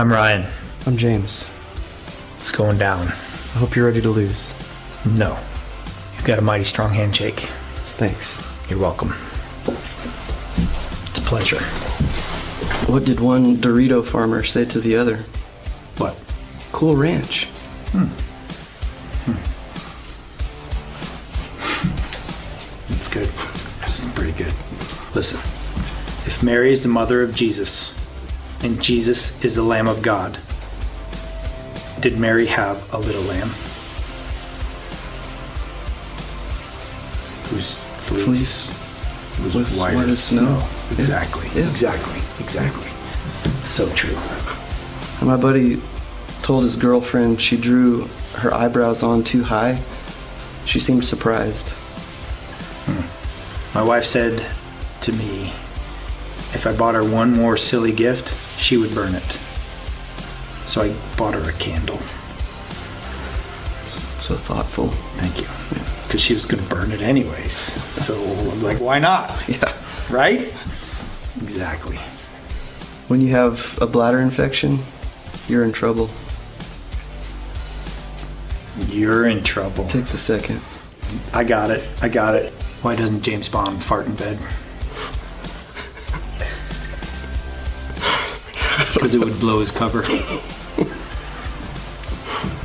I'm Ryan. I'm James. It's going down. I hope you're ready to lose. No. You've got a mighty strong handshake. Thanks. You're welcome. It's a pleasure. What did one Dorito farmer say to the other? What? Cool ranch. Hmm. It's good. It's pretty good. Listen, if Mary is the mother of Jesus and Jesus is the Lamb of God, did Mary have a little lamb? Whose fleece, Fleece was, was white, as snow. snow. Exactly. Yeah. Exactly. Exactly. So true. My buddy told his girlfriend she drew her eyebrows on too high. She seemed surprised. Hmm. My wife said to me, if I bought her one more silly gift, she would burn it. So I bought her a candle. So thoughtful. Thank you. Because she was going to burn it anyways. So I'm like, why not? Yeah. Right? Exactly. When you have a bladder infection, you're in trouble. You're in trouble. Takes a second. I got it. I got it. Why doesn't James Bond fart in bed? Because it would blow his cover.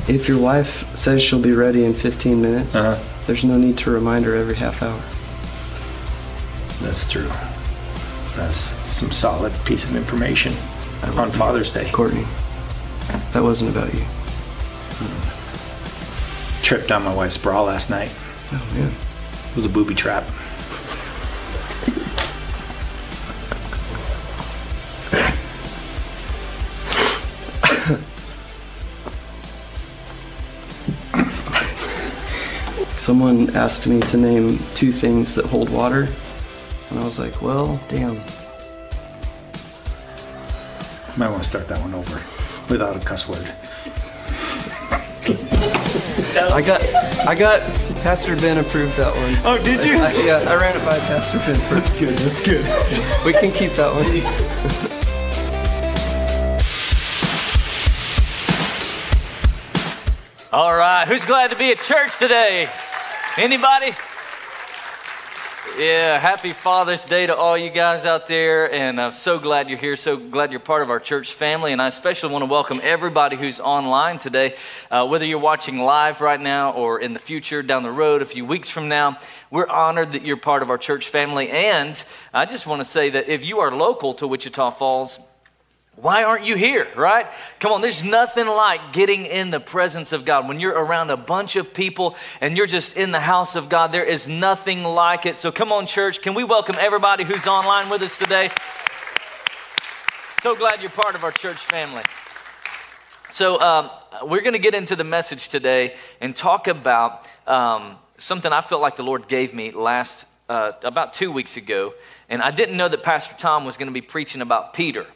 If your wife says she'll be ready in 15 minutes, Uh-huh. there's no need to remind her every half hour. That's true. That's some solid piece of information on Father's Day. Courtney, that wasn't about you. Tripped on my wife's bra last night. Oh, man. It was a booby trap. Someone asked me to name two things that hold water, and I was like, well, damn. Might want to start that one over without a cuss word. I got, I got Pastor Ben approved that one. Oh, did you? I, yeah, I ran it by Pastor Ben first. good. That's good. We can keep that one. All right, who's glad to be at church today? Anybody? Yeah, happy Father's Day to all you guys out there, and I'm so glad you're here. So glad you're part of our church family, and I especially want to welcome everybody who's online today. Uh, whether you're watching live right now or in the future, down the road, a few weeks from now, we're honored that you're part of our church family. And I just want to say that if you are local to Wichita Falls, why aren't you here, right? Come on, there's nothing like getting in the presence of God. When you're around a bunch of people and you're just in the house of God, there is nothing like it. So come on, church, can we welcome everybody who's online with us today? So glad you're part of our church family. So, um, we're going to get into the message today and talk about um, something I felt like the Lord gave me last, uh, about two weeks ago. And I didn't know that Pastor Tom was going to be preaching about Peter.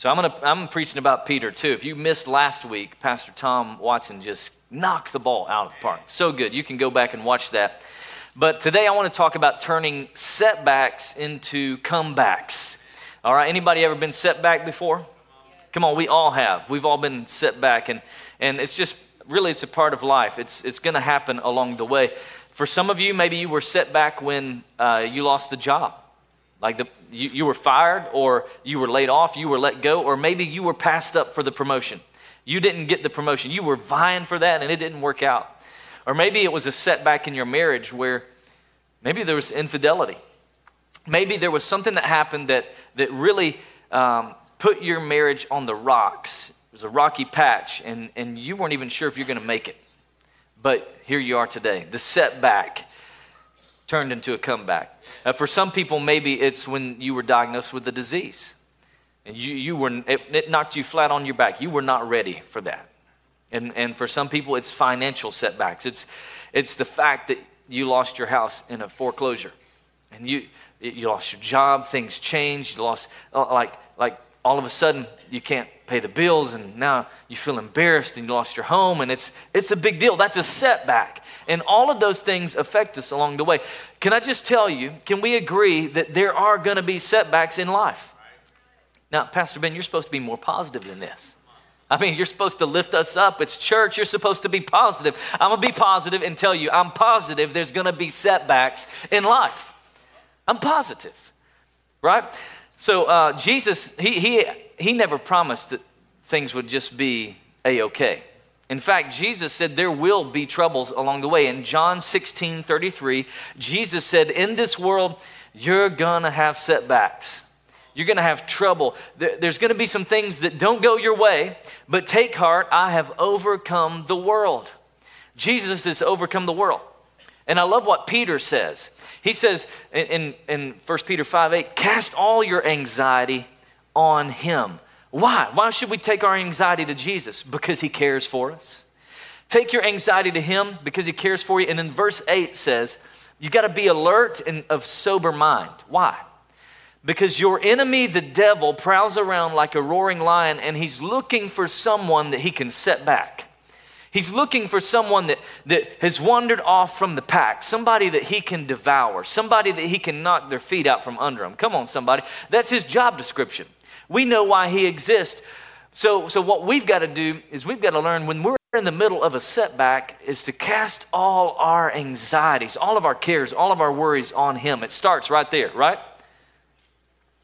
So I'm gonna I'm preaching about Peter too. If you missed last week, Pastor Tom Watson just knocked the ball out of the park. So good. You can go back and watch that. But today I want to talk about turning setbacks into comebacks. All right. Anybody ever been set back before? Come on, we all have. We've all been set back, and and it's just really it's a part of life. It's it's going to happen along the way. For some of you, maybe you were set back when uh, you lost the job. Like the, you, you were fired, or you were laid off, you were let go, or maybe you were passed up for the promotion. You didn't get the promotion. You were vying for that and it didn't work out. Or maybe it was a setback in your marriage where maybe there was infidelity. Maybe there was something that happened that, that really um, put your marriage on the rocks. It was a rocky patch, and, and you weren't even sure if you're going to make it. But here you are today. The setback turned into a comeback. Uh, for some people, maybe it's when you were diagnosed with a disease. And you, you were, it, it knocked you flat on your back. You were not ready for that. And, and for some people, it's financial setbacks. It's, it's the fact that you lost your house in a foreclosure. And you, you lost your job, things changed, you lost, uh, like, like all of a sudden, you can't pay the bills, and now you feel embarrassed and you lost your home, and it's, it's a big deal. That's a setback. And all of those things affect us along the way. Can I just tell you, can we agree that there are going to be setbacks in life? Now, Pastor Ben, you're supposed to be more positive than this. I mean, you're supposed to lift us up. It's church. You're supposed to be positive. I'm going to be positive and tell you I'm positive there's going to be setbacks in life. I'm positive, right? So uh, Jesus, he, he, he never promised that things would just be a okay. In fact, Jesus said there will be troubles along the way. In John 16 33, Jesus said, In this world, you're gonna have setbacks. You're gonna have trouble. There's gonna be some things that don't go your way, but take heart, I have overcome the world. Jesus has overcome the world. And I love what Peter says. He says in, in, in 1 Peter 5 8, cast all your anxiety on him why? Why should we take our anxiety to Jesus? Because he cares for us. Take your anxiety to him because he cares for you. And then verse 8 says, you got to be alert and of sober mind. Why? Because your enemy, the devil, prowls around like a roaring lion and he's looking for someone that he can set back. He's looking for someone that, that has wandered off from the pack, somebody that he can devour, somebody that he can knock their feet out from under him. Come on, somebody. That's his job description. We know why he exists. So, so what we've got to do is we've got to learn when we're in the middle of a setback is to cast all our anxieties, all of our cares, all of our worries on him. It starts right there, right?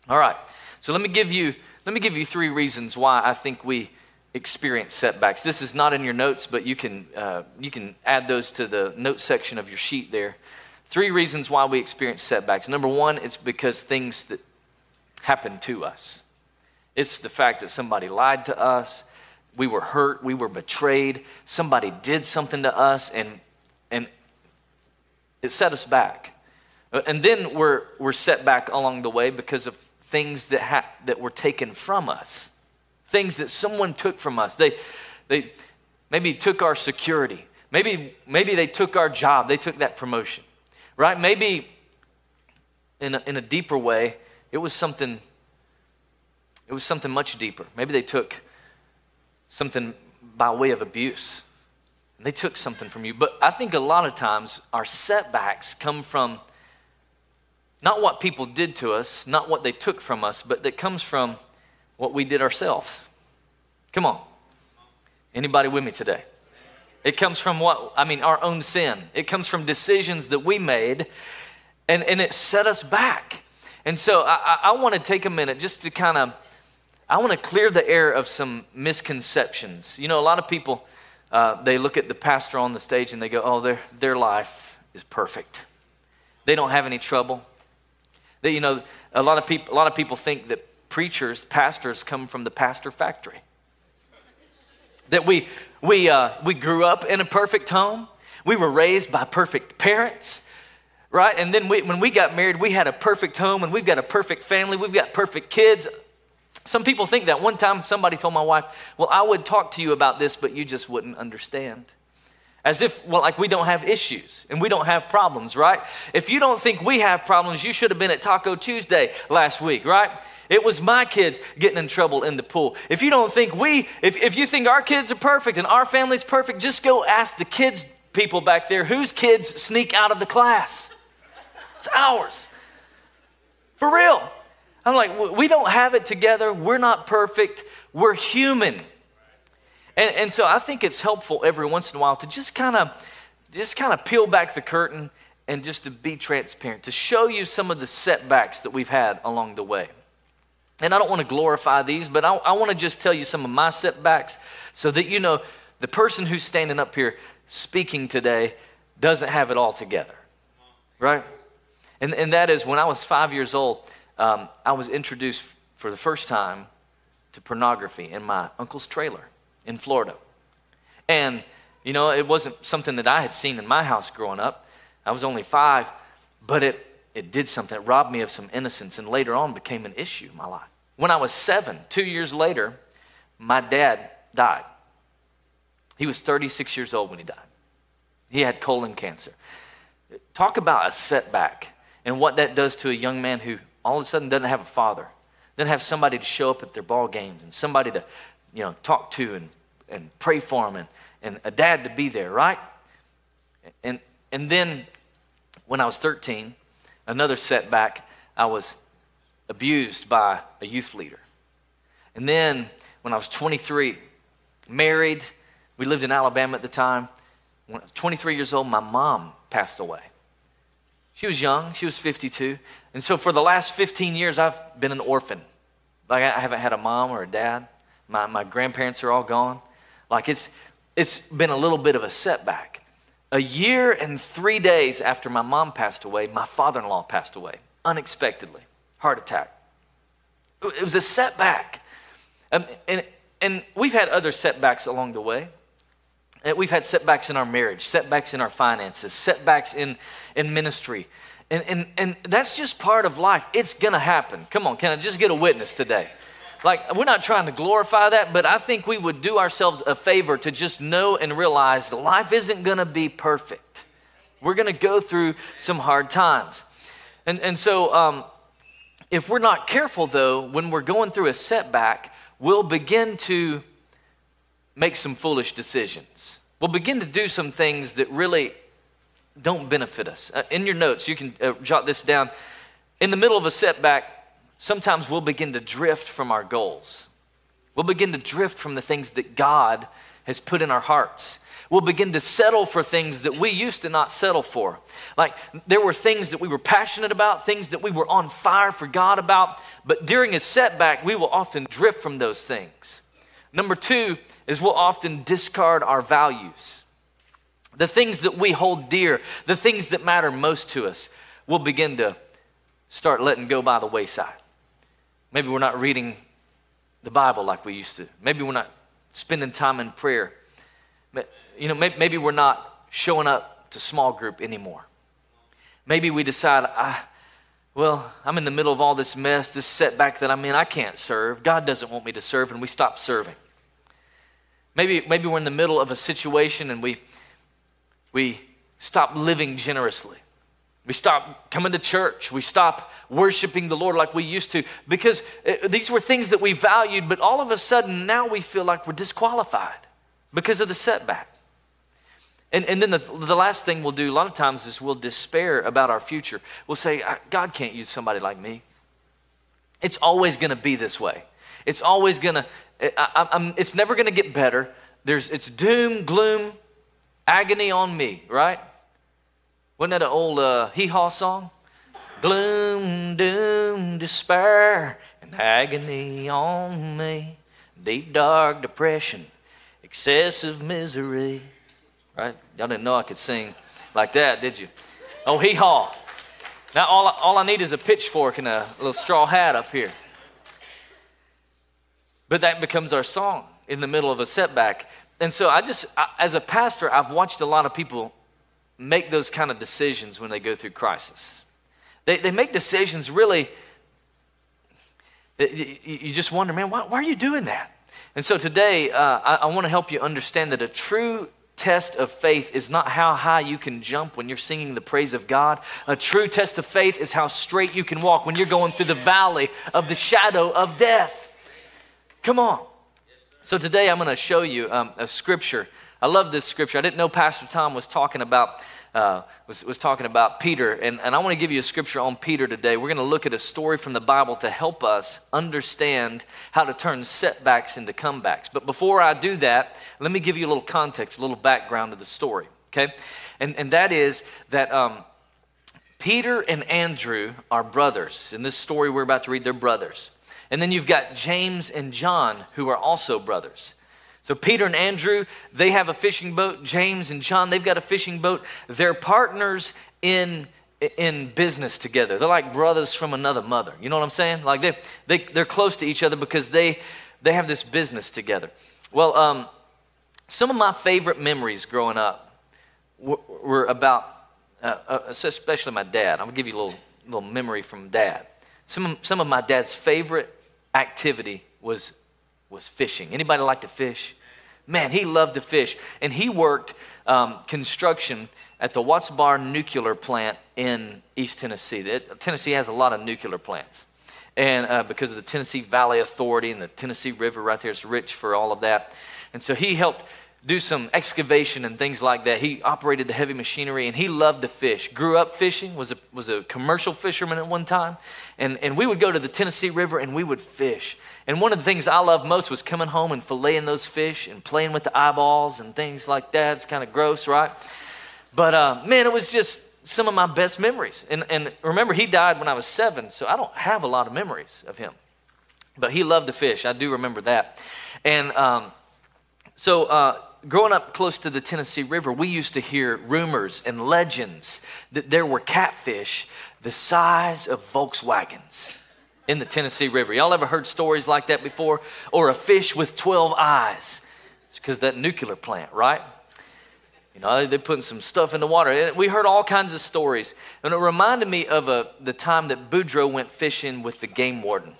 All right. So let me give you let me give you three reasons why I think we experience setbacks. This is not in your notes, but you can uh, you can add those to the note section of your sheet there. Three reasons why we experience setbacks. Number one, it's because things that happen to us. It's the fact that somebody lied to us, we were hurt, we were betrayed, somebody did something to us, and, and it set us back. And then we're, we're set back along the way because of things that, ha- that were taken from us, things that someone took from us. They, they maybe took our security. Maybe, maybe they took our job, they took that promotion, right? Maybe in a, in a deeper way, it was something it was something much deeper. Maybe they took something by way of abuse. They took something from you. But I think a lot of times our setbacks come from not what people did to us, not what they took from us, but that comes from what we did ourselves. Come on. Anybody with me today? It comes from what, I mean, our own sin. It comes from decisions that we made, and, and it set us back. And so I, I, I want to take a minute just to kind of I want to clear the air of some misconceptions. You know, a lot of people, uh, they look at the pastor on the stage and they go, oh, their, their life is perfect. They don't have any trouble. That, you know, a lot, of people, a lot of people think that preachers, pastors, come from the pastor factory. That we, we, uh, we grew up in a perfect home. We were raised by perfect parents right? And then we, when we got married, we had a perfect home and we've got a perfect family, we've got perfect kids. Some people think that. One time somebody told my wife, Well, I would talk to you about this, but you just wouldn't understand. As if, well, like we don't have issues and we don't have problems, right? If you don't think we have problems, you should have been at Taco Tuesday last week, right? It was my kids getting in trouble in the pool. If you don't think we, if, if you think our kids are perfect and our family's perfect, just go ask the kids people back there whose kids sneak out of the class. It's ours. For real. I'm like, we don't have it together. We're not perfect. We're human. And, and so I think it's helpful every once in a while to just kind of just kind of peel back the curtain and just to be transparent, to show you some of the setbacks that we've had along the way. And I don't want to glorify these, but I, I want to just tell you some of my setbacks so that you know the person who's standing up here speaking today doesn't have it all together. Right? And, and that is when I was five years old, um, I was introduced for the first time to pornography in my uncle's trailer in Florida. And, you know, it wasn't something that I had seen in my house growing up. I was only five, but it, it did something. It robbed me of some innocence and later on became an issue in my life. When I was seven, two years later, my dad died. He was 36 years old when he died. He had colon cancer. Talk about a setback and what that does to a young man who all of a sudden doesn't have a father, doesn't have somebody to show up at their ball games and somebody to, you know, talk to and, and pray for them and, and a dad to be there, right? And, and then when I was 13, another setback, I was abused by a youth leader. And then when I was 23, married. We lived in Alabama at the time. When I was 23 years old, my mom passed away. She was young, she was 52. And so for the last 15 years, I've been an orphan. Like I haven't had a mom or a dad. My, my grandparents are all gone. Like it's, it's been a little bit of a setback. A year and three days after my mom passed away, my father in law passed away unexpectedly, heart attack. It was a setback. Um, and, and we've had other setbacks along the way. We've had setbacks in our marriage, setbacks in our finances, setbacks in, in ministry. And, and, and that's just part of life. It's going to happen. Come on, can I just get a witness today? Like, we're not trying to glorify that, but I think we would do ourselves a favor to just know and realize life isn't going to be perfect. We're going to go through some hard times. And, and so, um, if we're not careful, though, when we're going through a setback, we'll begin to make some foolish decisions. We'll begin to do some things that really don't benefit us. Uh, in your notes, you can uh, jot this down. In the middle of a setback, sometimes we'll begin to drift from our goals. We'll begin to drift from the things that God has put in our hearts. We'll begin to settle for things that we used to not settle for. Like there were things that we were passionate about, things that we were on fire for God about, but during a setback, we will often drift from those things. Number two is we'll often discard our values. The things that we hold dear, the things that matter most to us, we'll begin to start letting go by the wayside. Maybe we're not reading the Bible like we used to. Maybe we're not spending time in prayer. You know, maybe we're not showing up to small group anymore. Maybe we decide, I, well, I'm in the middle of all this mess, this setback that I'm in. I can't serve. God doesn't want me to serve, and we stop serving. Maybe, maybe we're in the middle of a situation and we, we stop living generously. We stop coming to church. We stop worshiping the Lord like we used to because uh, these were things that we valued, but all of a sudden now we feel like we're disqualified because of the setback. And, and then the, the last thing we'll do a lot of times is we'll despair about our future. We'll say, God can't use somebody like me. It's always going to be this way. It's always going to, it's never going to get better. There's, it's doom, gloom, agony on me, right? Wasn't that an old uh, hee haw song? Gloom, doom, despair, and agony on me. Deep, dark depression, excessive misery. Right? Y'all didn't know I could sing like that, did you? Oh, hee haw. Now, all, all I need is a pitchfork and a little straw hat up here. But that becomes our song in the middle of a setback. And so I just, I, as a pastor, I've watched a lot of people make those kind of decisions when they go through crisis. They, they make decisions really, you just wonder, man, why, why are you doing that? And so today, uh, I, I want to help you understand that a true test of faith is not how high you can jump when you're singing the praise of God. A true test of faith is how straight you can walk when you're going through the valley of the shadow of death. Come on. So today I'm going to show you um, a scripture I love this scripture. I didn't know Pastor Tom was talking about uh, was, was talking about Peter, and, and I want to give you a scripture on Peter today. We're going to look at a story from the Bible to help us understand how to turn setbacks into comebacks. But before I do that, let me give you a little context, a little background of the story, okay? And, and that is that um, Peter and Andrew are brothers. In this story we're about to read, they're brothers. And then you've got James and John, who are also brothers. So Peter and Andrew, they have a fishing boat. James and John, they've got a fishing boat. They're partners in in business together. They're like brothers from another mother. You know what I'm saying? Like they they they're close to each other because they they have this business together. Well, um, some of my favorite memories growing up were, were about, uh, uh, especially my dad. I'm gonna give you a little little memory from dad. Some of, some of my dad's favorite activity was was fishing. Anybody like to fish? Man, he loved to fish. And he worked um, construction at the Watts Bar nuclear plant in East Tennessee. It, Tennessee has a lot of nuclear plants. And uh, because of the Tennessee Valley Authority and the Tennessee River right there, it's rich for all of that. And so he helped do some excavation and things like that. He operated the heavy machinery and he loved to fish. Grew up fishing, was a, was a commercial fisherman at one time. And, and we would go to the Tennessee River and we would fish. And one of the things I loved most was coming home and filleting those fish and playing with the eyeballs and things like that. It's kind of gross, right? But uh, man, it was just some of my best memories. And, and remember, he died when I was seven, so I don't have a lot of memories of him. But he loved to fish. I do remember that. And um, so, uh, growing up close to the Tennessee River, we used to hear rumors and legends that there were catfish the size of Volkswagens in the Tennessee River. Y'all ever heard stories like that before? Or a fish with 12 eyes? It's because that nuclear plant, right? You know, they're putting some stuff in the water. We heard all kinds of stories. And it reminded me of a, the time that Boudreaux went fishing with the game warden.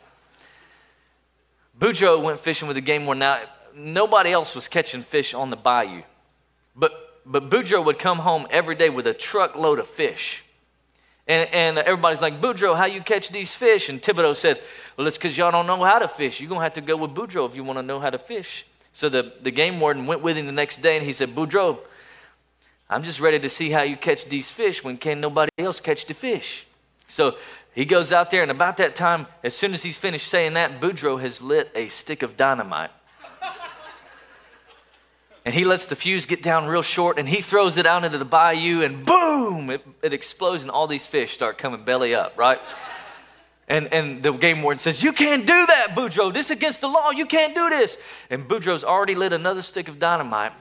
Boudreaux went fishing with the game warden. Now, nobody else was catching fish on the bayou. But, but Boudreaux would come home every day with a truckload of fish. And, and everybody's like, Boudreaux, how you catch these fish? And Thibodeau said, Well, it's because y'all don't know how to fish. You're going to have to go with Boudreaux if you want to know how to fish. So the, the game warden went with him the next day and he said, Boudreaux, I'm just ready to see how you catch these fish when can nobody else catch the fish. So he goes out there, and about that time, as soon as he's finished saying that, Boudreaux has lit a stick of dynamite. And he lets the fuse get down real short, and he throws it out into the bayou, and boom, it, it explodes, and all these fish start coming belly up, right? And, and the game warden says, You can't do that, Boudreaux. This is against the law. You can't do this. And Boudreaux's already lit another stick of dynamite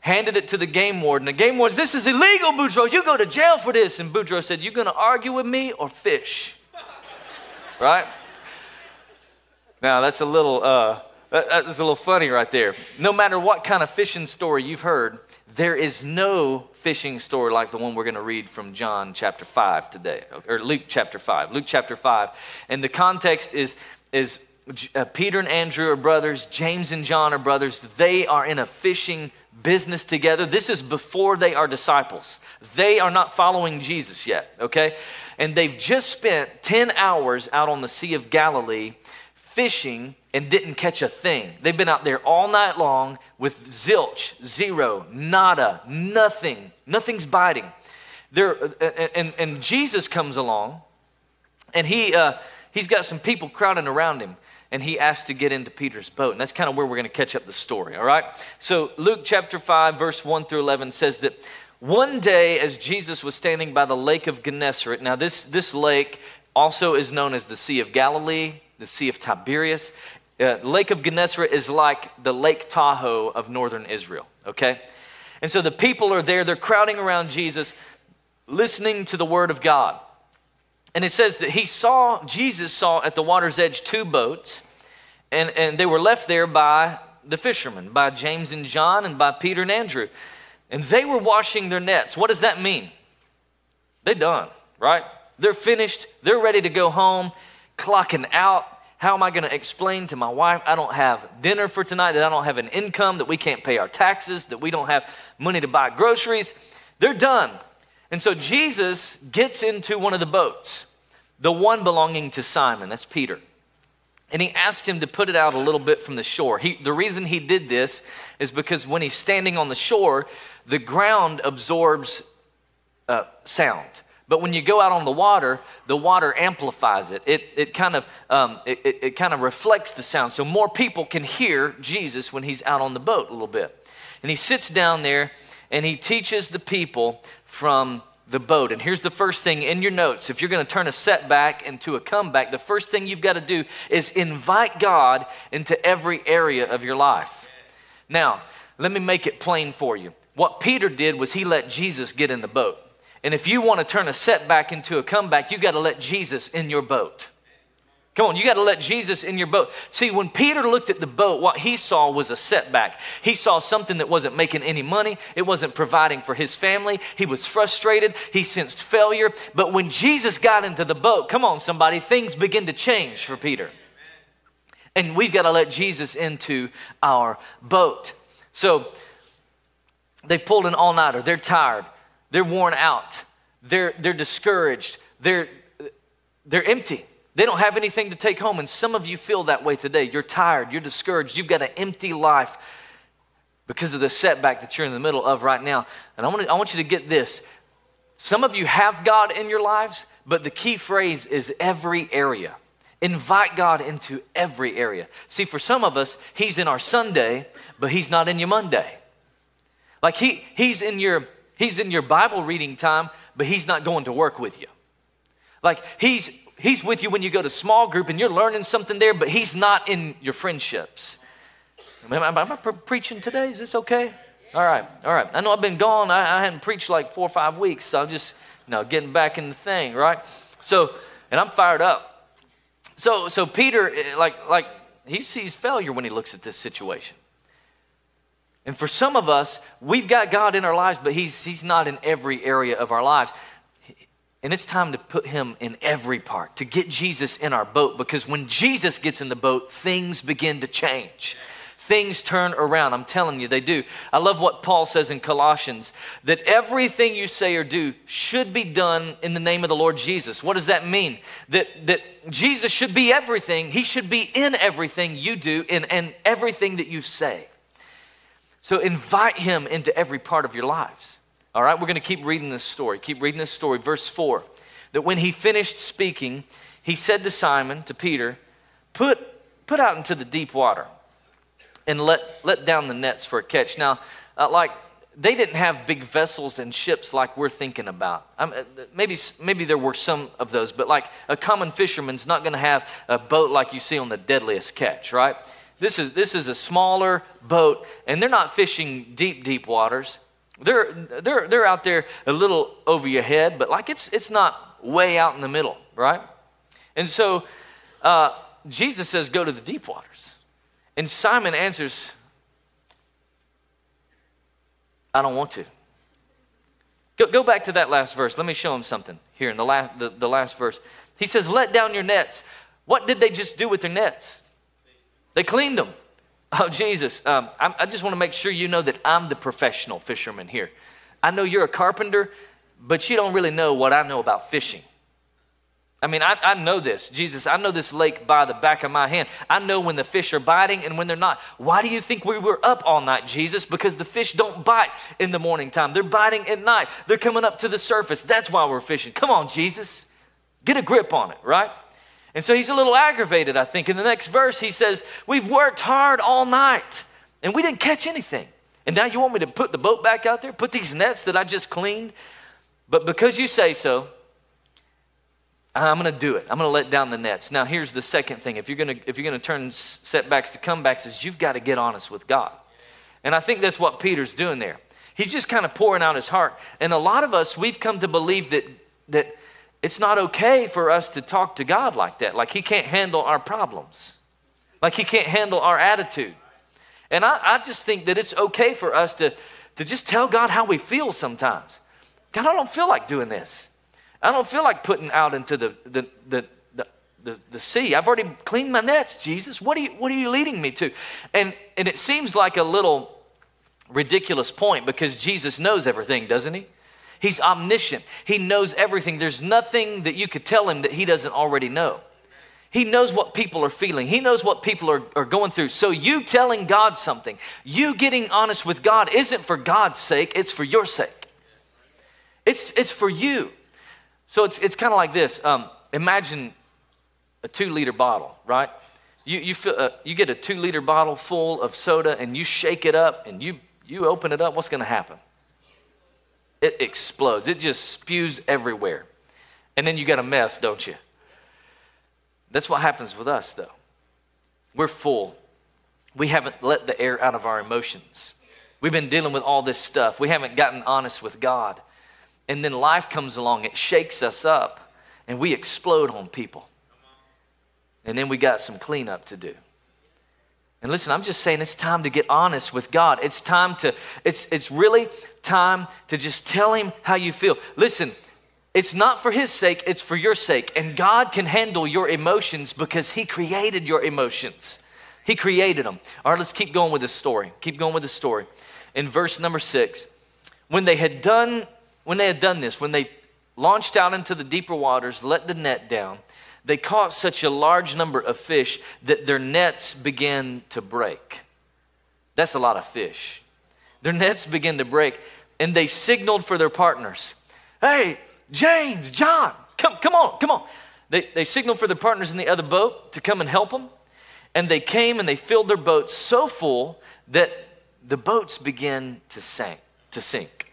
handed it to the game warden. The game warden, says, this is illegal, Boudreaux. You go to jail for this. And Boudreaux said, You're going to argue with me or fish? right? Now, that's a little, uh, that's a little funny right there. No matter what kind of fishing story you've heard, there is no fishing story like the one we're going to read from John chapter 5 today, or Luke chapter 5. Luke chapter 5. And the context is, is uh, Peter and Andrew are brothers, James and John are brothers. They are in a fishing business together. This is before they are disciples. They are not following Jesus yet, okay? And they've just spent 10 hours out on the Sea of Galilee fishing and didn't catch a thing. They've been out there all night long with zilch, zero, nada, nothing. Nothing's biting. There, and, and Jesus comes along and he, uh, he's got some people crowding around him and he asked to get into Peter's boat. And that's kind of where we're going to catch up the story, all right? So, Luke chapter 5, verse 1 through 11 says that one day as Jesus was standing by the lake of Gennesaret, now this, this lake also is known as the Sea of Galilee, the Sea of Tiberias. Uh, lake of Gennesaret is like the Lake Tahoe of northern Israel, okay? And so the people are there, they're crowding around Jesus, listening to the word of God. And it says that he saw, Jesus saw at the water's edge two boats, and, and they were left there by the fishermen, by James and John, and by Peter and Andrew. And they were washing their nets. What does that mean? They're done, right? They're finished. They're ready to go home, clocking out. How am I going to explain to my wife I don't have dinner for tonight, that I don't have an income, that we can't pay our taxes, that we don't have money to buy groceries? They're done. And so Jesus gets into one of the boats, the one belonging to Simon, that's Peter. And he asked him to put it out a little bit from the shore. He, the reason he did this is because when he's standing on the shore, the ground absorbs uh, sound. But when you go out on the water, the water amplifies it. It, it, kind of, um, it, it, it kind of reflects the sound. So more people can hear Jesus when he's out on the boat a little bit. And he sits down there and he teaches the people from the boat. And here's the first thing in your notes. If you're going to turn a setback into a comeback, the first thing you've got to do is invite God into every area of your life. Now, let me make it plain for you. What Peter did was he let Jesus get in the boat. And if you want to turn a setback into a comeback, you got to let Jesus in your boat. Come on, you got to let Jesus in your boat. See, when Peter looked at the boat, what he saw was a setback. He saw something that wasn't making any money, it wasn't providing for his family. He was frustrated, he sensed failure. But when Jesus got into the boat, come on, somebody, things begin to change for Peter. And we've got to let Jesus into our boat. So they've pulled an all nighter, they're tired, they're worn out, they're, they're discouraged, they're, they're empty. They don't have anything to take home. And some of you feel that way today. You're tired, you're discouraged, you've got an empty life. because of the setback that you're in the middle of right now. And I want, I want you to get this. Some of you have God in your lives, but the key phrase is every area. Invite God into every area. See, for some of us, He's in our Sunday, but He's not in your Monday. Like he, he's in your he's in your Bible reading time, but he's not going to work with you. Like he's he's with you when you go to small group and you're learning something there, but he's not in your friendships. Am I, am I preaching today? Is this okay? All right, all right. I know I've been gone. I, I hadn't preached like four or five weeks, so I'm just you know getting back in the thing, right? So, and I'm fired up. So, so Peter, eh, like, like he sees failure when he looks at this situation. And for some of us, we've got God in our lives, but he's, he's not in every area of our lives. And it's time to put him in every part, to get Jesus in our boat, because when Jesus gets in the boat, things begin to change. Things turn around. I'm telling you, they do. I love what Paul says in Colossians that everything you say or do should be done in the name of the Lord Jesus. What does that mean? That, that Jesus should be everything, he should be in everything you do and, and everything that you say. So invite him into every part of your lives. All right, we're going to keep reading this story. Keep reading this story. Verse 4 that when he finished speaking, he said to Simon, to Peter, Put, put out into the deep water and let, let down the nets for a catch. Now, uh, like, they didn't have big vessels and ships like we're thinking about. Uh, maybe, maybe there were some of those, but like a common fisherman's not going to have a boat like you see on the deadliest catch, right? This is, this is a smaller boat, and they're not fishing deep, deep waters. They're, they're, they're out there a little over your head, but like it's, it's not way out in the middle, right? And so uh, Jesus says, Go to the deep waters. And Simon answers, I don't want to. Go, go back to that last verse. Let me show him something here in the last, the, the last verse. He says, Let down your nets. What did they just do with their nets? They cleaned them. Oh, Jesus, um, I just want to make sure you know that I'm the professional fisherman here. I know you're a carpenter, but you don't really know what I know about fishing. I mean, I, I, know this. Jesus, I know this lake by the back of my hand. I know when the fish are biting and when they're not. Why do you think we were up all night, Jesus? Because the fish don't bite in the morning time. They're biting at night. They're coming up to the surface. That's why we're fishing. Come on, Jesus. Get a grip on it, right? And so he's a little aggravated, I think. In the next verse, he says, We've worked hard all night and we didn't catch anything. And now you want me to put the boat back out there, put these nets that I just cleaned? But because you say so, I'm going to do it. I'm going to let down the nets. Now, here's the second thing. If you're going to, if you're going to turn setbacks to comebacks, is you've got to get honest with God. And I think that's what Peter's doing there. He's just kind of pouring out his heart. And a lot of us, we've come to believe that, that it's not okay for us to talk to God like that. Like He can't handle our problems, like He can't handle our attitude. And I, I just think that it's okay for us to, to just tell God how we feel sometimes. God, I don't feel like doing this. I don't feel like putting out into the, the, the, the, the, the sea. I've already cleaned my nets, Jesus. What are you, what are you leading me to? And, and it seems like a little ridiculous point because Jesus knows everything, doesn't he? He's omniscient. He knows everything. There's nothing that you could tell him that he doesn't already know. He knows what people are feeling. He knows what people are, are going through. So, you telling God something, you getting honest with God, isn't for God's sake, it's for your sake. It's, it's for you. So, it's, it's kind of like this um, imagine a two liter bottle, right? You, you, feel, uh, you get a two liter bottle full of soda and you shake it up and you, you open it up, what's going to happen? It explodes. It just spews everywhere. And then you got a mess, don't you? That's what happens with us, though. We're full. We haven't let the air out of our emotions. We've been dealing with all this stuff. We haven't gotten honest with God. And then life comes along, it shakes us up, and we explode on people. And then we got some cleanup to do. And listen, I'm just saying it's time to get honest with God. It's time to, it's, it's really time to just tell Him how you feel. Listen, it's not for His sake, it's for your sake. And God can handle your emotions because He created your emotions. He created them. All right, let's keep going with this story. Keep going with the story. In verse number six, when they had done, when they had done this, when they launched out into the deeper waters, let the net down, they caught such a large number of fish that their nets began to break. That's a lot of fish. Their nets began to break, and they signaled for their partners Hey, James, John, come, come on, come on. They, they signaled for their partners in the other boat to come and help them. And they came and they filled their boats so full that the boats began to sink, to sink.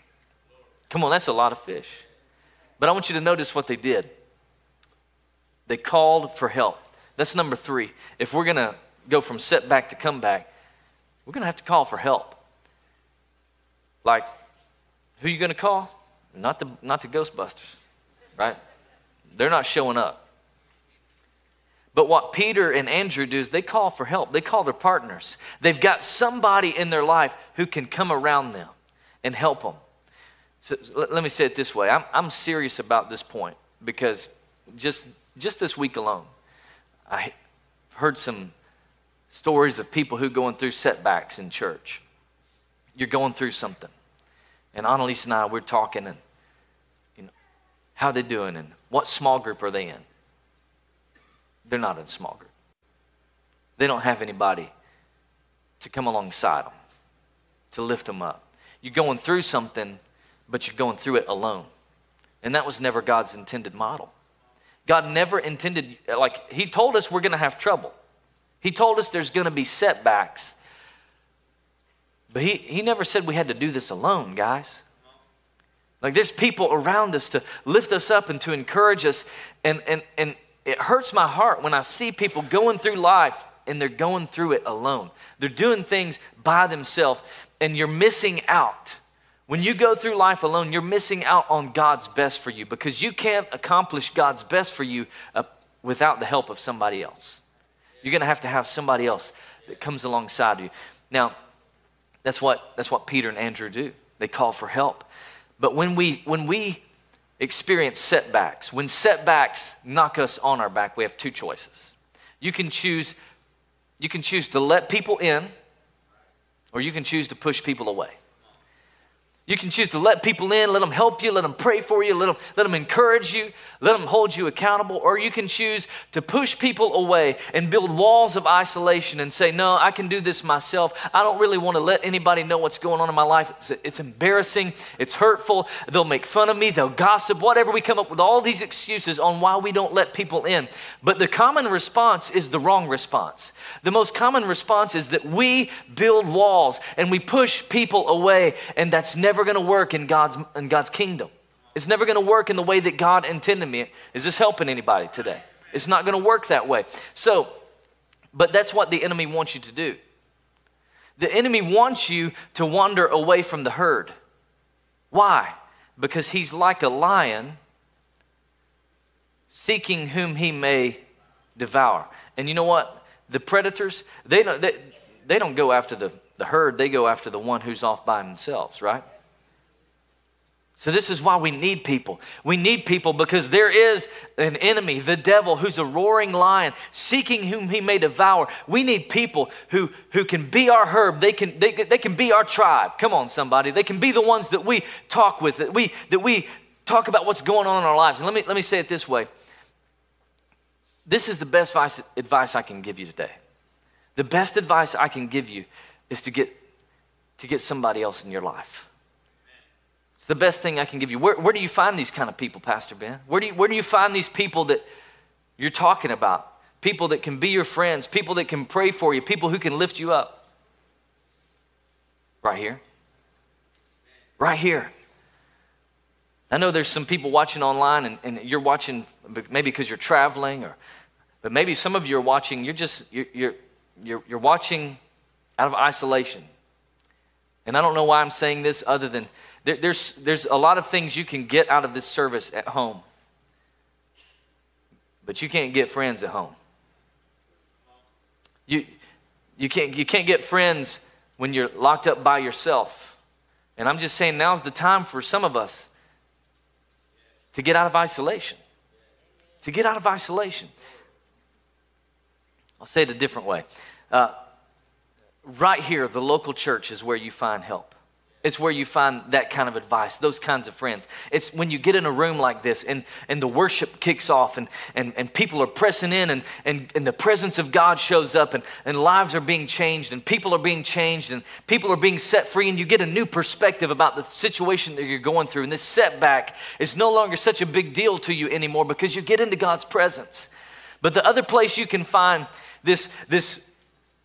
Come on, that's a lot of fish. But I want you to notice what they did. They called for help. That's number three. If we're going to go from setback to comeback, we're going to have to call for help. Like, who you going to call? Not the, not the Ghostbusters, right? They're not showing up. But what Peter and Andrew do is they call for help. They call their partners. They've got somebody in their life who can come around them and help them. So, let me say it this way I'm, I'm serious about this point because just, just this week alone, I heard some stories of people who going through setbacks in church. You're going through something. And Annalise and I, we're talking and, you know, how they doing and what small group are they in? They're not in small group. They don't have anybody to come alongside them, to lift them up. You're going through something, but you're going through it alone. And that was never God's intended model. God never intended, like, He told us we're going to have trouble. He told us there's going to be setbacks. But he, he never said we had to do this alone, guys. Like, there's people around us to lift us up and to encourage us. And, and, and it hurts my heart when I see people going through life and they're going through it alone. They're doing things by themselves, and you're missing out. When you go through life alone, you're missing out on God's best for you because you can't accomplish God's best for you uh, without the help of somebody else. You're going to have to have somebody else that comes alongside you. Now, that's what, that's what Peter and Andrew do. They call for help. But when we, when we experience setbacks, when setbacks knock us on our back, we have two choices. You can choose, you can choose to let people in, or you can choose to push people away. You can choose to let people in, let them help you, let them pray for you, let them, let them encourage you, let them hold you accountable, or you can choose to push people away and build walls of isolation and say, No, I can do this myself. I don't really want to let anybody know what's going on in my life. It's, it's embarrassing, it's hurtful. They'll make fun of me, they'll gossip, whatever. We come up with all these excuses on why we don't let people in. But the common response is the wrong response. The most common response is that we build walls and we push people away, and that's never never going to work in God's, in God's kingdom. It's never going to work in the way that God intended me. Is this helping anybody today? It's not going to work that way. So, but that's what the enemy wants you to do. The enemy wants you to wander away from the herd. Why? Because he's like a lion seeking whom he may devour. And you know what? The predators, they don't, they, they don't go after the, the herd, they go after the one who's off by themselves, right? So, this is why we need people. We need people because there is an enemy, the devil, who's a roaring lion, seeking whom he may devour. We need people who, who can be our herb. They can, they, they can be our tribe. Come on, somebody. They can be the ones that we talk with, that we, that we talk about what's going on in our lives. And let me, let me say it this way this is the best advice, advice I can give you today. The best advice I can give you is to get, to get somebody else in your life. The best thing I can give you. Where, where do you find these kind of people, Pastor Ben? Where do, you, where do you find these people that you're talking about? People that can be your friends, people that can pray for you, people who can lift you up. Right here. Right here. I know there's some people watching online and, and you're watching maybe because you're traveling or but maybe some of you are watching, you're just you're, you're, you're, you're watching out of isolation. And I don't know why I'm saying this other than there, there's, there's a lot of things you can get out of this service at home, but you can't get friends at home. You, you, can't, you can't get friends when you're locked up by yourself. And I'm just saying now's the time for some of us to get out of isolation. To get out of isolation. I'll say it a different way. Uh, right here, the local church is where you find help. It's where you find that kind of advice, those kinds of friends. It's when you get in a room like this and, and the worship kicks off and, and, and people are pressing in and, and, and the presence of God shows up and, and lives are being changed and people are being changed and people are being set free and you get a new perspective about the situation that you're going through. And this setback is no longer such a big deal to you anymore because you get into God's presence. But the other place you can find this, this,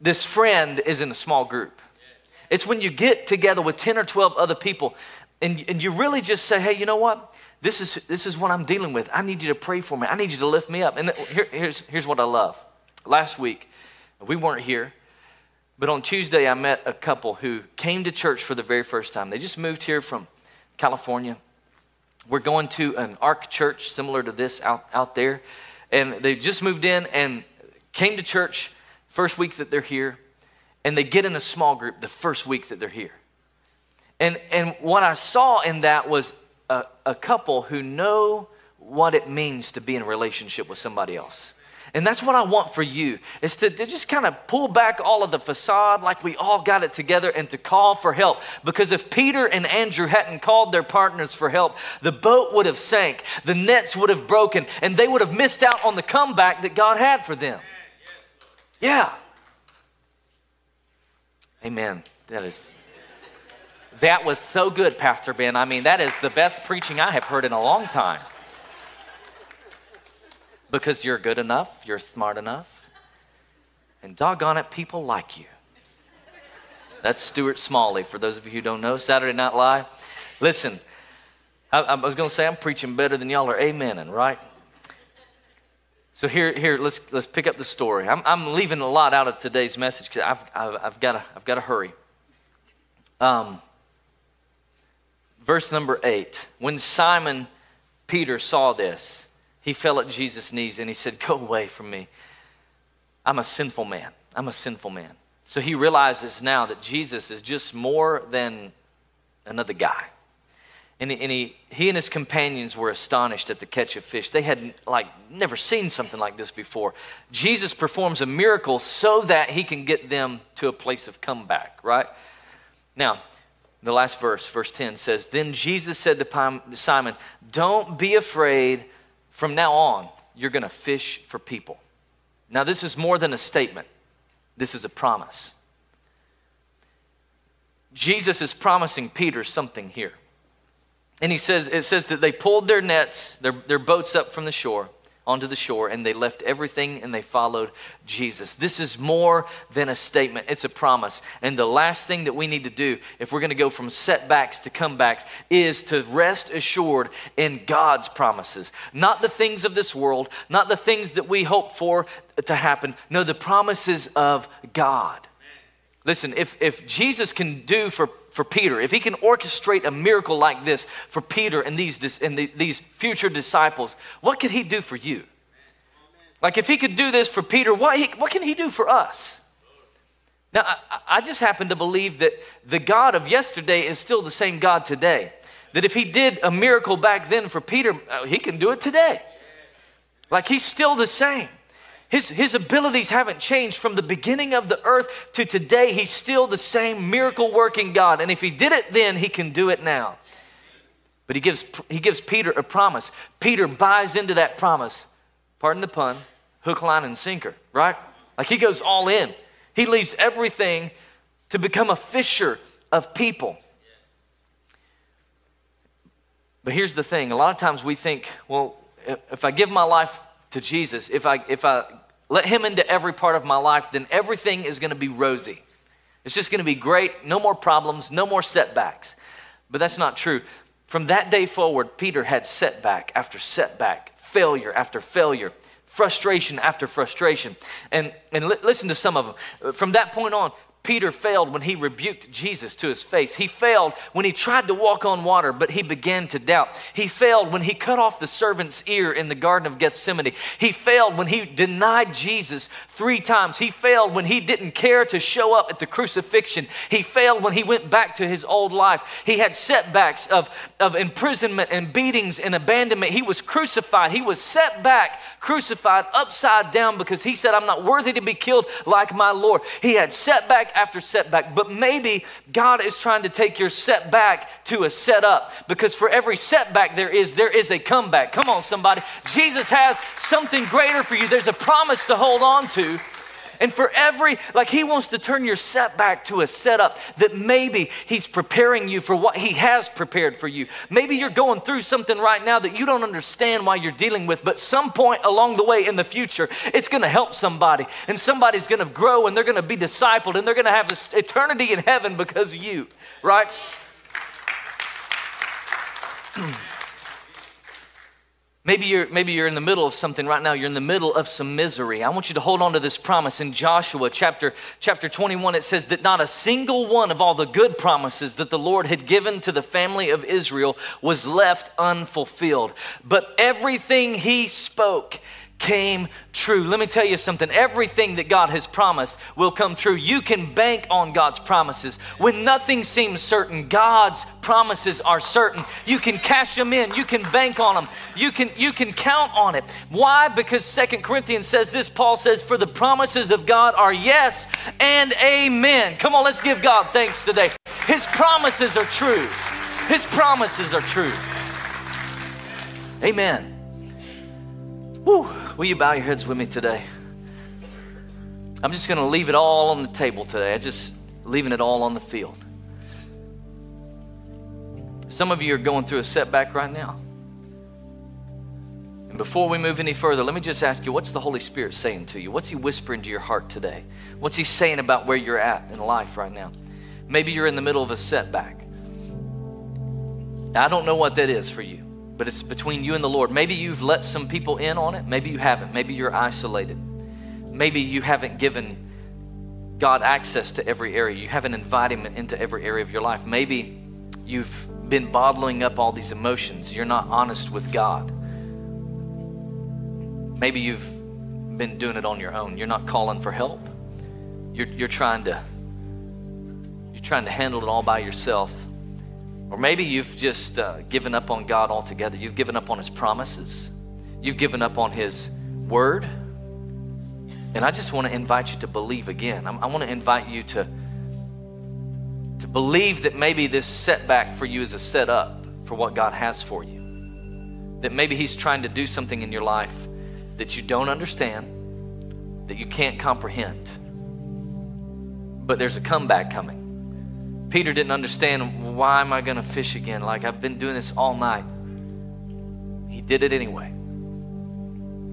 this friend is in a small group. It's when you get together with 10 or 12 other people and, and you really just say, hey, you know what? This is, this is what I'm dealing with. I need you to pray for me. I need you to lift me up. And here, here's, here's what I love. Last week, we weren't here, but on Tuesday, I met a couple who came to church for the very first time. They just moved here from California. We're going to an ARC church similar to this out, out there. And they just moved in and came to church first week that they're here and they get in a small group the first week that they're here. And, and what I saw in that was a, a couple who know what it means to be in a relationship with somebody else. And that's what I want for you is to, to, just kind of pull back all of the facade like we all got it together and to call for help. Because if Peter and Andrew hadn't called their partners for help, the boat would have sank, the nets would have broken, and they would have missed out on the comeback that God had for them. Yeah. Amen. That is that was so good, Pastor Ben. I mean, that is the best preaching I have heard in a long time. Because you're good enough, you're smart enough, and doggone it, people like you. That's Stuart Smalley, for those of you who don't know, Saturday Night Live. Listen, I, I was going to say I'm preaching better than y'all are amening, right? So here, here, let's let's pick up the story. I'm, I'm leaving a lot out of today's message because I've, I've, I've got I've to hurry. Um, verse number eight. When Simon Peter saw this, he fell at Jesus' knees and he said, "Go away from me. I'm a sinful man. I'm a sinful man." So he realizes now that Jesus is just more than another guy. And, he, and he, he and his companions were astonished at the catch of fish. They had like never seen something like this before. Jesus performs a miracle so that he can get them to a place of comeback, right? Now, the last verse, verse 10 says, Then Jesus said to Simon, Don't be afraid. From now on, you're going to fish for people. Now, this is more than a statement, this is a promise. Jesus is promising Peter something here. And he says, it says that they pulled their nets, their, their boats up from the shore, onto the shore, and they left everything and they followed Jesus. This is more than a statement, it's a promise. And the last thing that we need to do, if we're going to go from setbacks to comebacks, is to rest assured in God's promises. Not the things of this world, not the things that we hope for to happen. No, the promises of God. Listen, if, if Jesus can do for for Peter, if he can orchestrate a miracle like this for Peter and these, and the, these future disciples, what could he do for you? Like, if he could do this for Peter, what, he, what can he do for us? Now, I, I just happen to believe that the God of yesterday is still the same God today. That if he did a miracle back then for Peter, uh, he can do it today. Like, he's still the same. His, his abilities haven't changed from the beginning of the earth to today. He's still the same miracle working God. And if he did it then, he can do it now. But he gives, he gives Peter a promise. Peter buys into that promise. Pardon the pun, hook, line, and sinker, right? Like he goes all in. He leaves everything to become a fisher of people. But here's the thing a lot of times we think, well, if I give my life to Jesus, if I, if I let Him into every part of my life, then everything is going to be rosy. It's just going to be great, no more problems, no more setbacks. But that's not true. From that day forward, Peter had setback after setback, failure after failure, frustration after frustration. And, and li- listen to some of them. From that point on, Peter failed when he rebuked Jesus to his face. He failed when he tried to walk on water, but he began to doubt. He failed when he cut off the servant's ear in the Garden of Gethsemane. He failed when he denied Jesus three times. He failed when he didn't care to show up at the crucifixion. He failed when he went back to his old life. He had setbacks of, of imprisonment and beatings and abandonment. He was crucified. He was set back, crucified upside down because he said, I'm not worthy to be killed like my Lord. He had setback after setback, but maybe God is trying to take your setback to a setup because for every setback there is, there is a comeback. Come on, somebody. Jesus has something greater for you. There's a promise to hold on to. And for every, like He wants to turn your setback to a setup that maybe He's preparing you for what He has prepared for you. Maybe you're going through something right now that you don't understand why you're dealing with, but some point along the way in the future, it's going to help somebody. And somebody's going to grow and they're going to be discipled and they're going to have eternity in heaven because of you, right? Maybe you're, maybe you're in the middle of something right now. You're in the middle of some misery. I want you to hold on to this promise. In Joshua chapter, chapter 21, it says that not a single one of all the good promises that the Lord had given to the family of Israel was left unfulfilled. But everything he spoke, came true. Let me tell you something. Everything that God has promised will come true. You can bank on God's promises. When nothing seems certain, God's promises are certain. You can cash them in. You can bank on them. You can you can count on it. Why? Because Second Corinthians says this. Paul says, "For the promises of God are yes and amen." Come on, let's give God thanks today. His promises are true. His promises are true. Amen. Whew. Will you bow your heads with me today? I'm just going to leave it all on the table today. I'm just leaving it all on the field. Some of you are going through a setback right now. And before we move any further, let me just ask you what's the Holy Spirit saying to you? What's He whispering to your heart today? What's He saying about where you're at in life right now? Maybe you're in the middle of a setback. I don't know what that is for you but it's between you and the Lord. Maybe you've let some people in on it, maybe you haven't. Maybe you're isolated. Maybe you haven't given God access to every area. You haven't invited Him into every area of your life. Maybe you've been bottling up all these emotions. You're not honest with God. Maybe you've been doing it on your own. You're not calling for help. You're, you're trying to you're trying to handle it all by yourself. Or maybe you've just uh, given up on God altogether. You've given up on His promises. You've given up on His word. And I just want to invite you to believe again. I'm, I want to invite you to, to believe that maybe this setback for you is a setup for what God has for you. That maybe He's trying to do something in your life that you don't understand, that you can't comprehend. But there's a comeback coming. Peter didn't understand why am I going to fish again? Like I've been doing this all night. He did it anyway.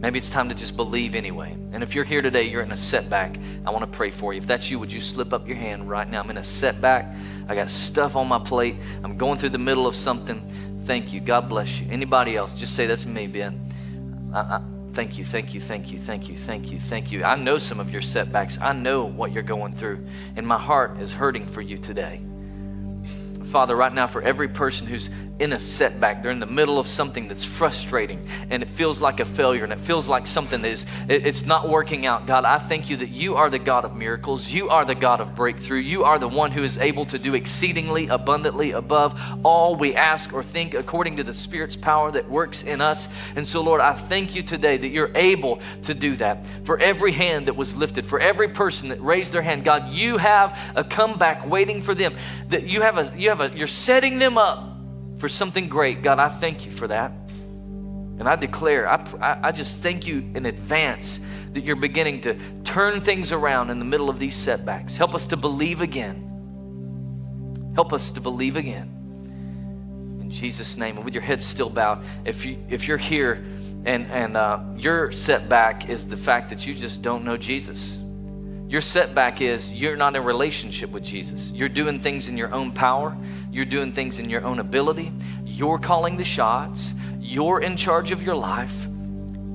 Maybe it's time to just believe anyway. And if you're here today, you're in a setback, I want to pray for you. If that's you, would you slip up your hand right now? I'm in a setback. I got stuff on my plate. I'm going through the middle of something. Thank you. God bless you. Anybody else? Just say, That's me, Ben. I, I, thank you, thank you, thank you, thank you, thank you, thank you. I know some of your setbacks. I know what you're going through. And my heart is hurting for you today. Father, right now, for every person who's in a setback. They're in the middle of something that's frustrating and it feels like a failure and it feels like something that is it's not working out. God, I thank you that you are the God of miracles. You are the God of breakthrough. You are the one who is able to do exceedingly abundantly above all we ask or think according to the Spirit's power that works in us. And so, Lord, I thank you today that you're able to do that. For every hand that was lifted, for every person that raised their hand, God, you have a comeback waiting for them. That you have a you have a you're setting them up for something great. God, I thank you for that. And I declare, I, I just thank you in advance that you're beginning to turn things around in the middle of these setbacks. Help us to believe again. Help us to believe again. In Jesus' name. And with your head still bowed, if, you, if you're here and, and uh, your setback is the fact that you just don't know Jesus, your setback is you're not in relationship with Jesus. You're doing things in your own power, you're doing things in your own ability, you're calling the shots, you're in charge of your life.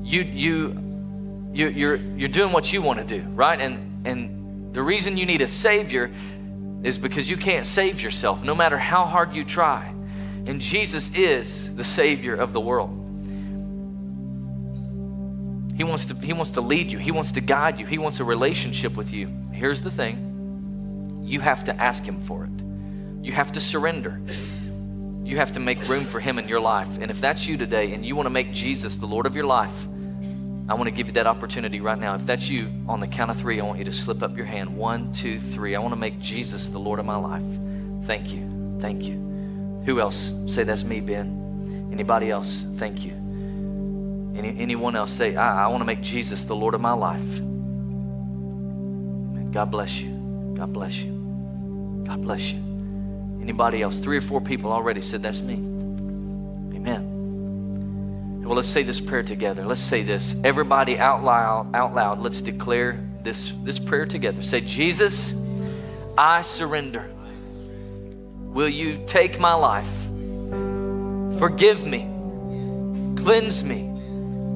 You you you you're you're doing what you want to do, right? And and the reason you need a savior is because you can't save yourself no matter how hard you try. And Jesus is the savior of the world. He wants to he wants to lead you. He wants to guide you. He wants a relationship with you. Here's the thing. You have to ask him for it. You have to surrender. You have to make room for him in your life. And if that's you today and you want to make Jesus the Lord of your life, I want to give you that opportunity right now. If that's you, on the count of three, I want you to slip up your hand. One, two, three. I want to make Jesus the Lord of my life. Thank you. Thank you. Who else? Say that's me, Ben. Anybody else? Thank you. Any, anyone else say, I, I want to make Jesus the Lord of my life. Amen. God bless you. God bless you. God bless you. Anybody else? Three or four people already said, That's me. Amen. Well, let's say this prayer together. Let's say this. Everybody out loud, out loud, let's declare this, this prayer together. Say, Jesus, I surrender. Will you take my life? Forgive me. Cleanse me.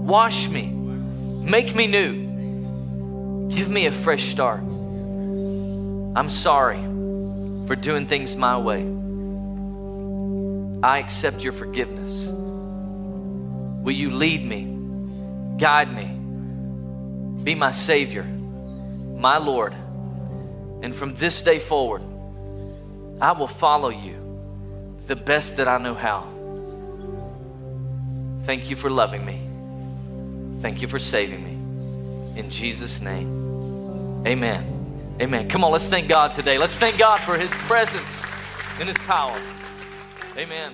Wash me. Make me new. Give me a fresh start. I'm sorry for doing things my way. I accept your forgiveness. Will you lead me, guide me, be my Savior, my Lord? And from this day forward, I will follow you the best that I know how. Thank you for loving me. Thank you for saving me. In Jesus' name, amen. Amen. Come on, let's thank God today. Let's thank God for His presence and His power. Amen.